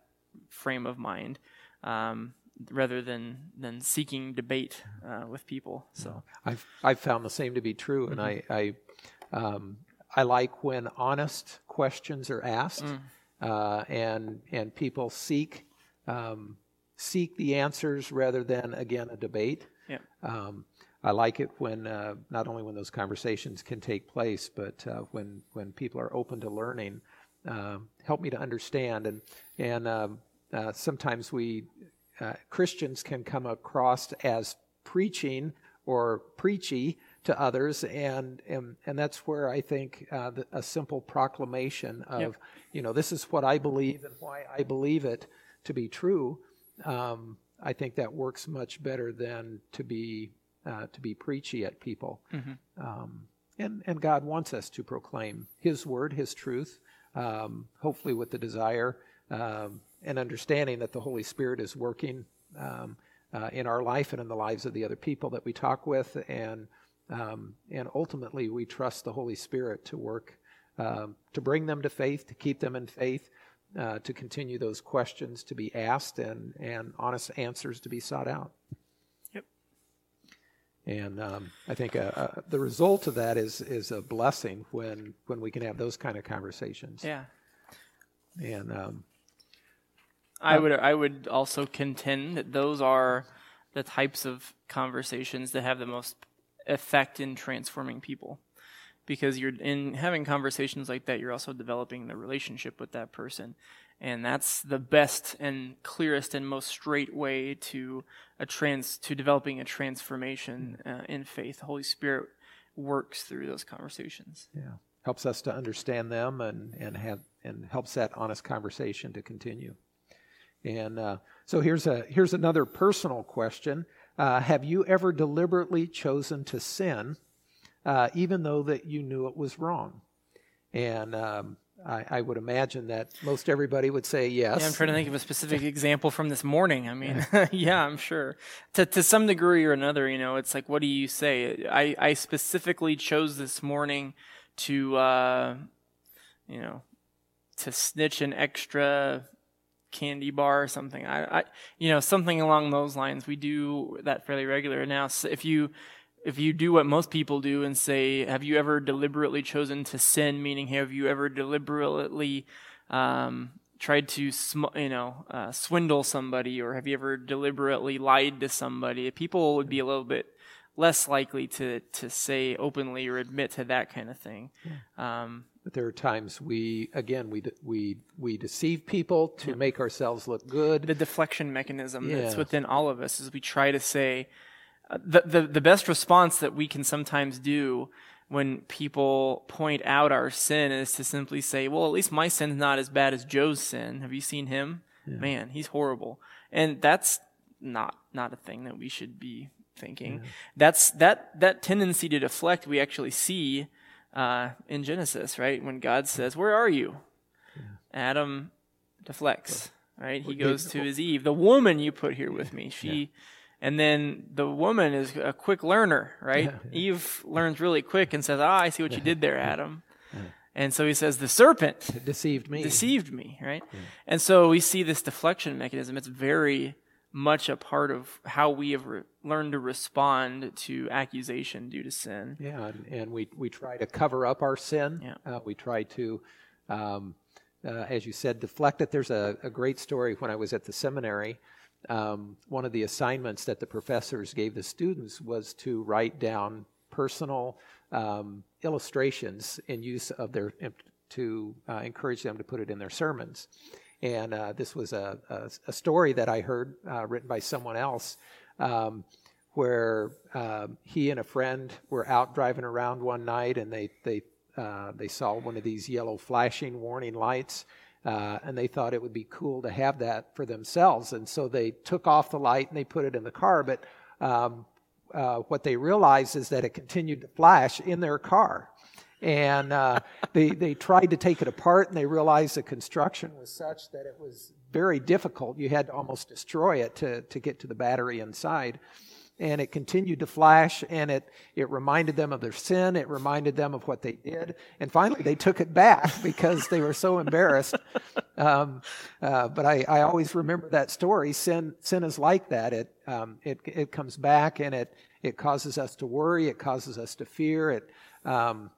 frame of mind um, rather than than seeking debate uh, with people. So I've I've found the same to be true, and I I, um, I like when honest questions are asked, uh, and and people seek um, seek the answers rather than again a debate. yeah, Um, I like it when uh, not only when those conversations can take place, but uh, when when people are open to learning. Um, help me to understand, and and um, uh, sometimes we uh, Christians can come across as preaching or preachy to others, and and, and that's where I think uh, the, a simple proclamation of Yep. you know this is what I believe and why I believe it to be true. Um, I think that works much better than to be uh, to be preachy at people. Um, and and God wants us to proclaim His word, His truth, um, hopefully with the desire um, and understanding that the Holy Spirit is working um, uh, in our life and in the lives of the other people that we talk with, and um, and ultimately we trust the Holy Spirit to work um, to bring them to faith, to keep them in faith, uh, to continue those questions to be asked, and and honest answers to be sought out. And um, I think uh, uh, the result of that is is a blessing when when we can have those kind of conversations. Yeah. And um, I would I would also contend that those are the types of conversations that have the most effect in transforming people. Because you're in having conversations like that, you're also developing the relationship with that person. And that's the best and clearest and most straight way to a trans to developing a transformation uh, in faith. The Holy Spirit works through those conversations. Yeah, helps us to understand them and and have and helps that honest conversation to continue. And uh, so here's a here's another personal question: uh, Have you ever deliberately chosen to sin, uh, even though that you knew it was wrong? And um, I, I, would imagine that most everybody would say yes. Yeah, I'm trying to think of a specific example from this morning. I mean, yeah, I'm sure. To to some degree or another, you know, it's like, what do you say? I I specifically chose this morning to, uh, you know, to snitch an extra candy bar or something. I, I, you know, something along those lines. We do that fairly regular now. So if you, if you do what most people do and say, "Have you ever deliberately chosen to sin?" Meaning, have you ever deliberately um, tried to, sm- you know, uh, swindle somebody, or have you ever deliberately lied to somebody? People would be a little bit less likely to to say openly or admit to that kind of thing. Yeah. Um, but there are times we, again, we we we deceive people to yeah. make ourselves look good. The deflection mechanism yeah. that's within all of us is we try to say the, the the best response that we can sometimes do when people point out our sin is to simply say, "Well, at least my sin's not as bad as Joe's sin. Have you seen him? Yeah. Man, he's horrible." And that's not not a thing that we should be thinking. That's that that tendency to deflect we actually see uh, in Genesis, right? When God says, Where are you? Yeah. Adam deflects, right? He goes to his Eve, the woman you put here with me. She. And then the woman is a quick learner, right? Yeah, yeah. Eve learns really quick and says, Ah, I see what you did there, Adam. And so he says, The serpent it deceived me. Deceived me, right? And so we see this deflection mechanism. It's very much a part of how we have re- learned to respond to accusation due to sin. Yeah, and, and we, we try to cover up our sin. Yeah. Uh, we try to, um, uh, as you said, deflect it. There's a, a, great story when I was at the seminary. Um, one of the assignments that the professors gave the students was to write down personal um, illustrations in use of their to uh, encourage them to put it in their sermons. And uh, this was a, a, a, story that I heard uh, written by someone else um, where um, he and a friend were out driving around one night and they, they, uh, they saw one of these yellow flashing warning lights. Uh, and they thought it would be cool to have that for themselves. And so they took off the light and they put it in the car. But um, uh, what they realized is that it continued to flash in their car and uh, they they tried to take it apart, and they realized the construction was such that it was very difficult. You had to almost destroy it to to get to the battery inside. And it continued to flash, and it, it reminded them of their sin. It reminded them of what they did. And finally, they took it back because they were so embarrassed. Um, uh, but I, I always remember that story. Sin, sin is like that. It, um, it, it comes back, and it, it causes us to worry. It causes us to fear. It, um,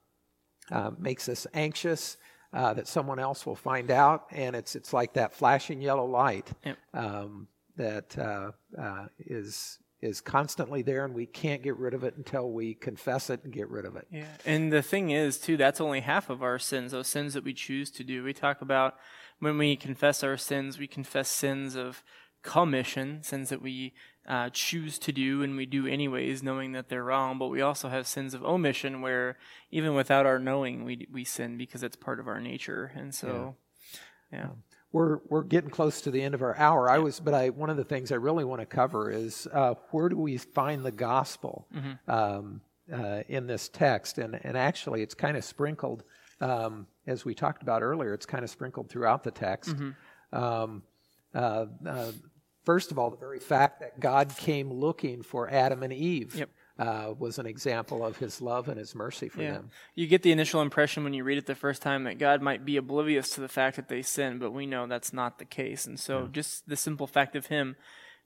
uh, makes us anxious uh, that someone else will find out, and it's it's like that flashing yellow light yep. um, that uh, uh, is is constantly there, and we can't get rid of it until we confess it and get rid of it. Yeah, and the thing is, too, that's only half of our sins. Those sins that we choose to do. We talk about when we confess our sins, we confess sins of commission, sins that we uh, choose to do and we do anyways, knowing that they're wrong. But we also have sins of omission, where even without our knowing, we we sin because it's part of our nature. And so, yeah. yeah. We're we're getting close to the end of our hour. I was, but I one of the things I really want to cover is uh, where do we find the gospel mm-hmm. um, uh, in this text? And and actually, it's kind of sprinkled. Um, as we talked about earlier, it's kind of sprinkled throughout the text. Mm-hmm. Um, uh, uh first of all, the very fact that God came looking for Adam and Eve. Yep. Uh, was an example of his love and his mercy for Yeah. them. You get the initial impression when you read it the first time that God might be oblivious to the fact that they sin, but we know that's not the case. And so just the simple fact of him,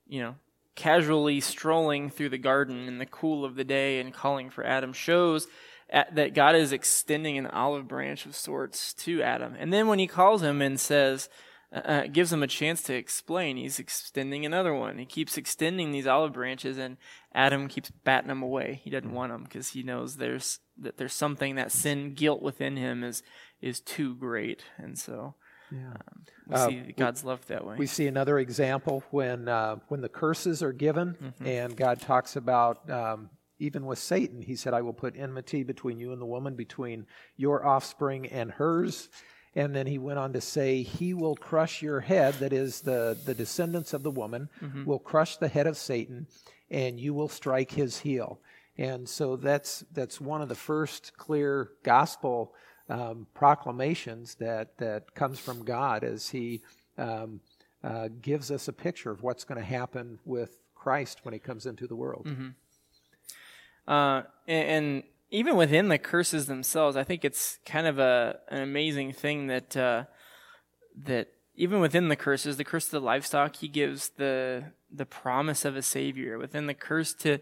you know, casually strolling through the garden in the cool of the day and calling for Adam shows at, that God is extending an olive branch of sorts to Adam. And then when he calls him and says, uh, gives him a chance to explain. He's extending another one. He keeps extending these olive branches, and Adam keeps batting them away. He doesn't want them because he knows there's that there's something that sin guilt within him is is too great, and so Yeah. um, we Uh, see God's love that way. We see another example when uh, when the curses are given, and God talks about um, even with Satan. He said, "I will put enmity between you and the woman, between your offspring and hers." And then he went on to say, "He will crush your head." That is the the descendants of the woman will crush the head of Satan, and you will strike his heel. And so that's that's one of the first clear gospel um, proclamations that that comes from God as He um, uh, gives us a picture of what's going to happen with Christ when He comes into the world. Uh, and, and even within the curses themselves, I think it's kind of a an amazing thing that uh, that even within the curses, the curse of the livestock, he gives the the promise of a savior. Within the curse to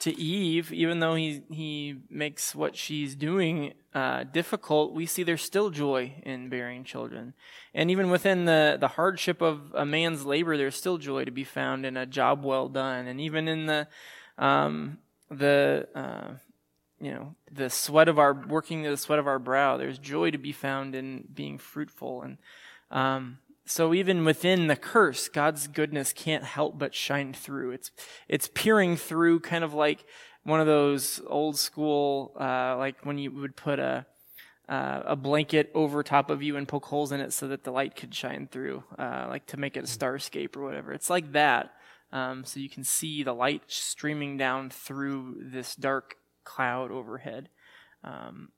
to Eve, even though he he makes what she's doing uh, difficult, we see there's still joy in bearing children, and even within the the hardship of a man's labor, there's still joy to be found in a job well done, and even in the um, the uh, you know the sweat of our working the sweat of our brow there's joy to be found in being fruitful. And um, so even within the curse god's goodness can't help but shine through it's it's peering through kind of like one of those old school uh, like when you would put a uh, a blanket over top of you and poke holes in it so that the light could shine through, uh, like to make it a starscape or whatever. It's like that. Um, so you can see the light streaming down through this dark cloud overhead, um,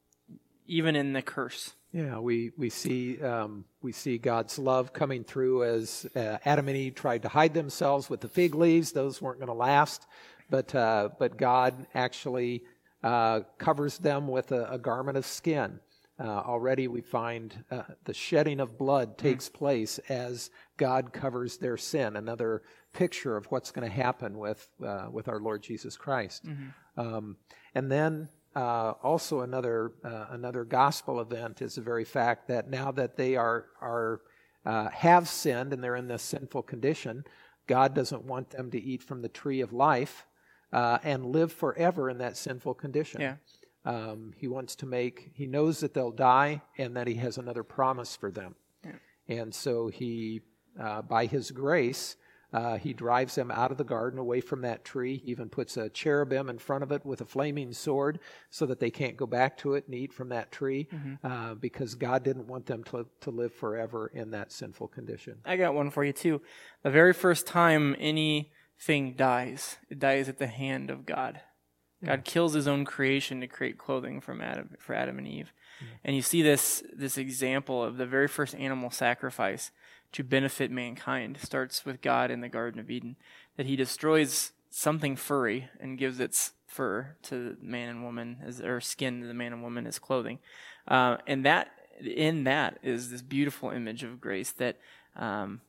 even in the curse. Yeah, we we see um, we see God's love coming through as uh, Adam and Eve tried to hide themselves with the fig leaves; those weren't going to last. But uh, but God actually uh, covers them with a, a garment of skin. Uh, already, we find uh, the shedding of blood takes place as God covers their sin. Another picture of what's going to happen with uh, with our Lord Jesus Christ. Um, and then uh, also another uh, another gospel event is the very fact that now that they are are uh, have sinned and they're in this sinful condition, God doesn't want them to eat from the tree of life uh, and live forever in that sinful condition. Yeah. Um, he wants to make. He knows that they'll die and that he has another promise for them. And so he, uh, by his grace, uh, he drives them out of the garden away from that tree. He even puts a cherubim in front of it with a flaming sword so that they can't go back to it and eat from that tree uh, because God didn't want them to, to live forever in that sinful condition. I got one for you too. The very first time anything dies, it dies at the hand of God. God kills His own creation to create clothing from Adam for Adam and Eve, and you see this this example of the very first animal sacrifice to benefit mankind starts with God in the Garden of Eden, that He destroys something furry and gives its fur to man and woman as or skin to the man and woman as clothing, uh, and that in that is this beautiful image of grace that. Um,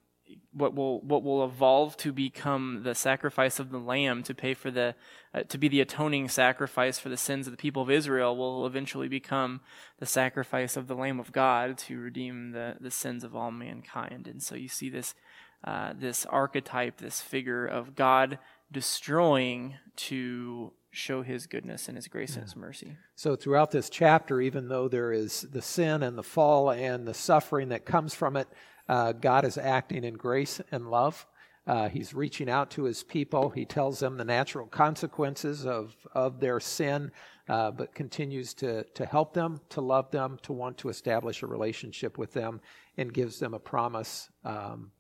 what will what will evolve to become the sacrifice of the lamb to pay for the uh, to be the atoning sacrifice for the sins of the people of Israel will eventually become the sacrifice of the lamb of God to redeem the the sins of all mankind. And so you see this uh, this archetype this figure of God destroying to show his goodness and his grace and his mercy. So, throughout this chapter, even though there is the sin and the fall and the suffering that comes from it, uh, God is acting in grace and love. Uh, he's reaching out to his people. He tells them the natural consequences of, of their sin, uh, but continues to, to help them, to love them, to want to establish a relationship with them, and gives them a promise um,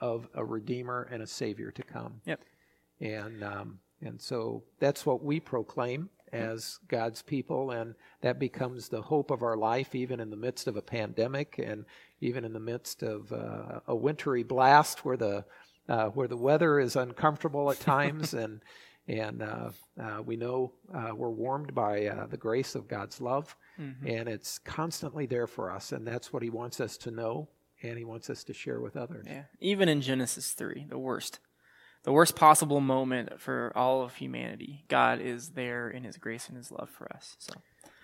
of a Redeemer and a Savior to come. yep And um, and so that's what we proclaim as God's people, and that becomes the hope of our life, even in the midst of a pandemic, and even in the midst of uh, a wintry blast where the uh, where the weather is uncomfortable at times, and and uh, uh, we know uh, we're warmed by uh, the grace of God's love, mm-hmm. and it's constantly there for us, and that's what He wants us to know, and He wants us to share with others. Yeah, even in Genesis three, the worst, the worst possible moment for all of humanity, God is there in His grace and His love for us. So,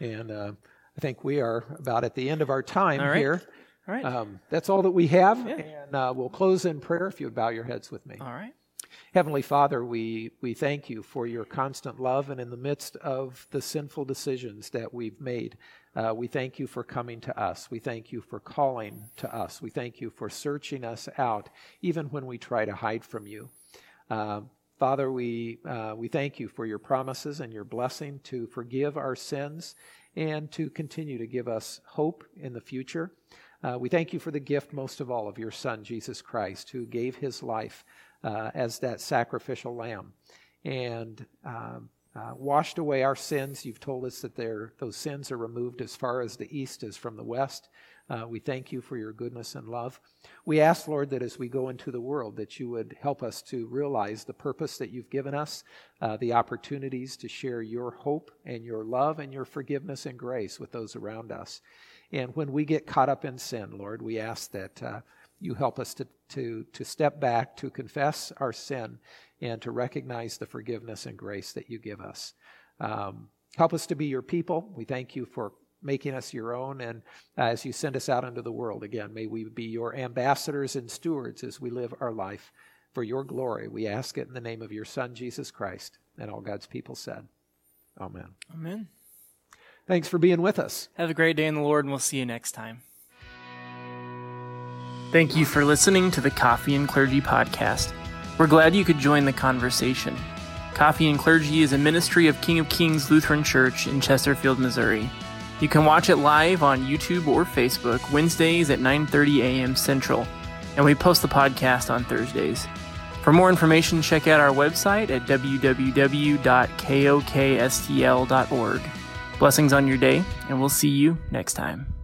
and uh, I think we are about at the end of our time here. All right. Um, that's all that we have, yeah. and uh, we'll close in prayer if you would bow your heads with me. All right. Heavenly Father, we, we thank you for your constant love, and in the midst of the sinful decisions that we've made, uh, we thank you for coming to us. We thank you for calling to us. We thank you for searching us out, even when we try to hide from you. Uh, Father, we, uh, we thank you for your promises and your blessing to forgive our sins and to continue to give us hope in the future. Uh, we thank you for the gift, most of all, of your Son, Jesus Christ, who gave his life uh, as that sacrificial lamb and um, uh, washed away our sins. You've told us that those sins are removed as far as the east is from the west. Uh, we thank you for your goodness and love. We ask, Lord, that as we go into the world, that you would help us to realize the purpose that you've given us, uh, the opportunities to share your hope and your love and your forgiveness and grace with those around us. And when we get caught up in sin, Lord, we ask that uh, you help us to, to, to step back, to confess our sin, and to recognize the forgiveness and grace that you give us. Um, help us to be your people. We thank you for making us your own. And uh, as you send us out into the world again, may we be your ambassadors and stewards as we live our life for your glory. We ask it in the name of your Son, Jesus Christ. And all God's people said, Amen. Amen. Thanks for being with us. Have a great day in the Lord, and we'll see you next time. Thank you for listening to the Coffee and Clergy podcast. We're glad you could join the conversation. Coffee and Clergy is a ministry of King of Kings Lutheran Church in Chesterfield, Missouri. You can watch it live on YouTube or Facebook Wednesdays at 9:30 a.m. Central, and we post the podcast on Thursdays. For more information, check out our website at www.kokstl.org. Blessings on your day, and we'll see you next time.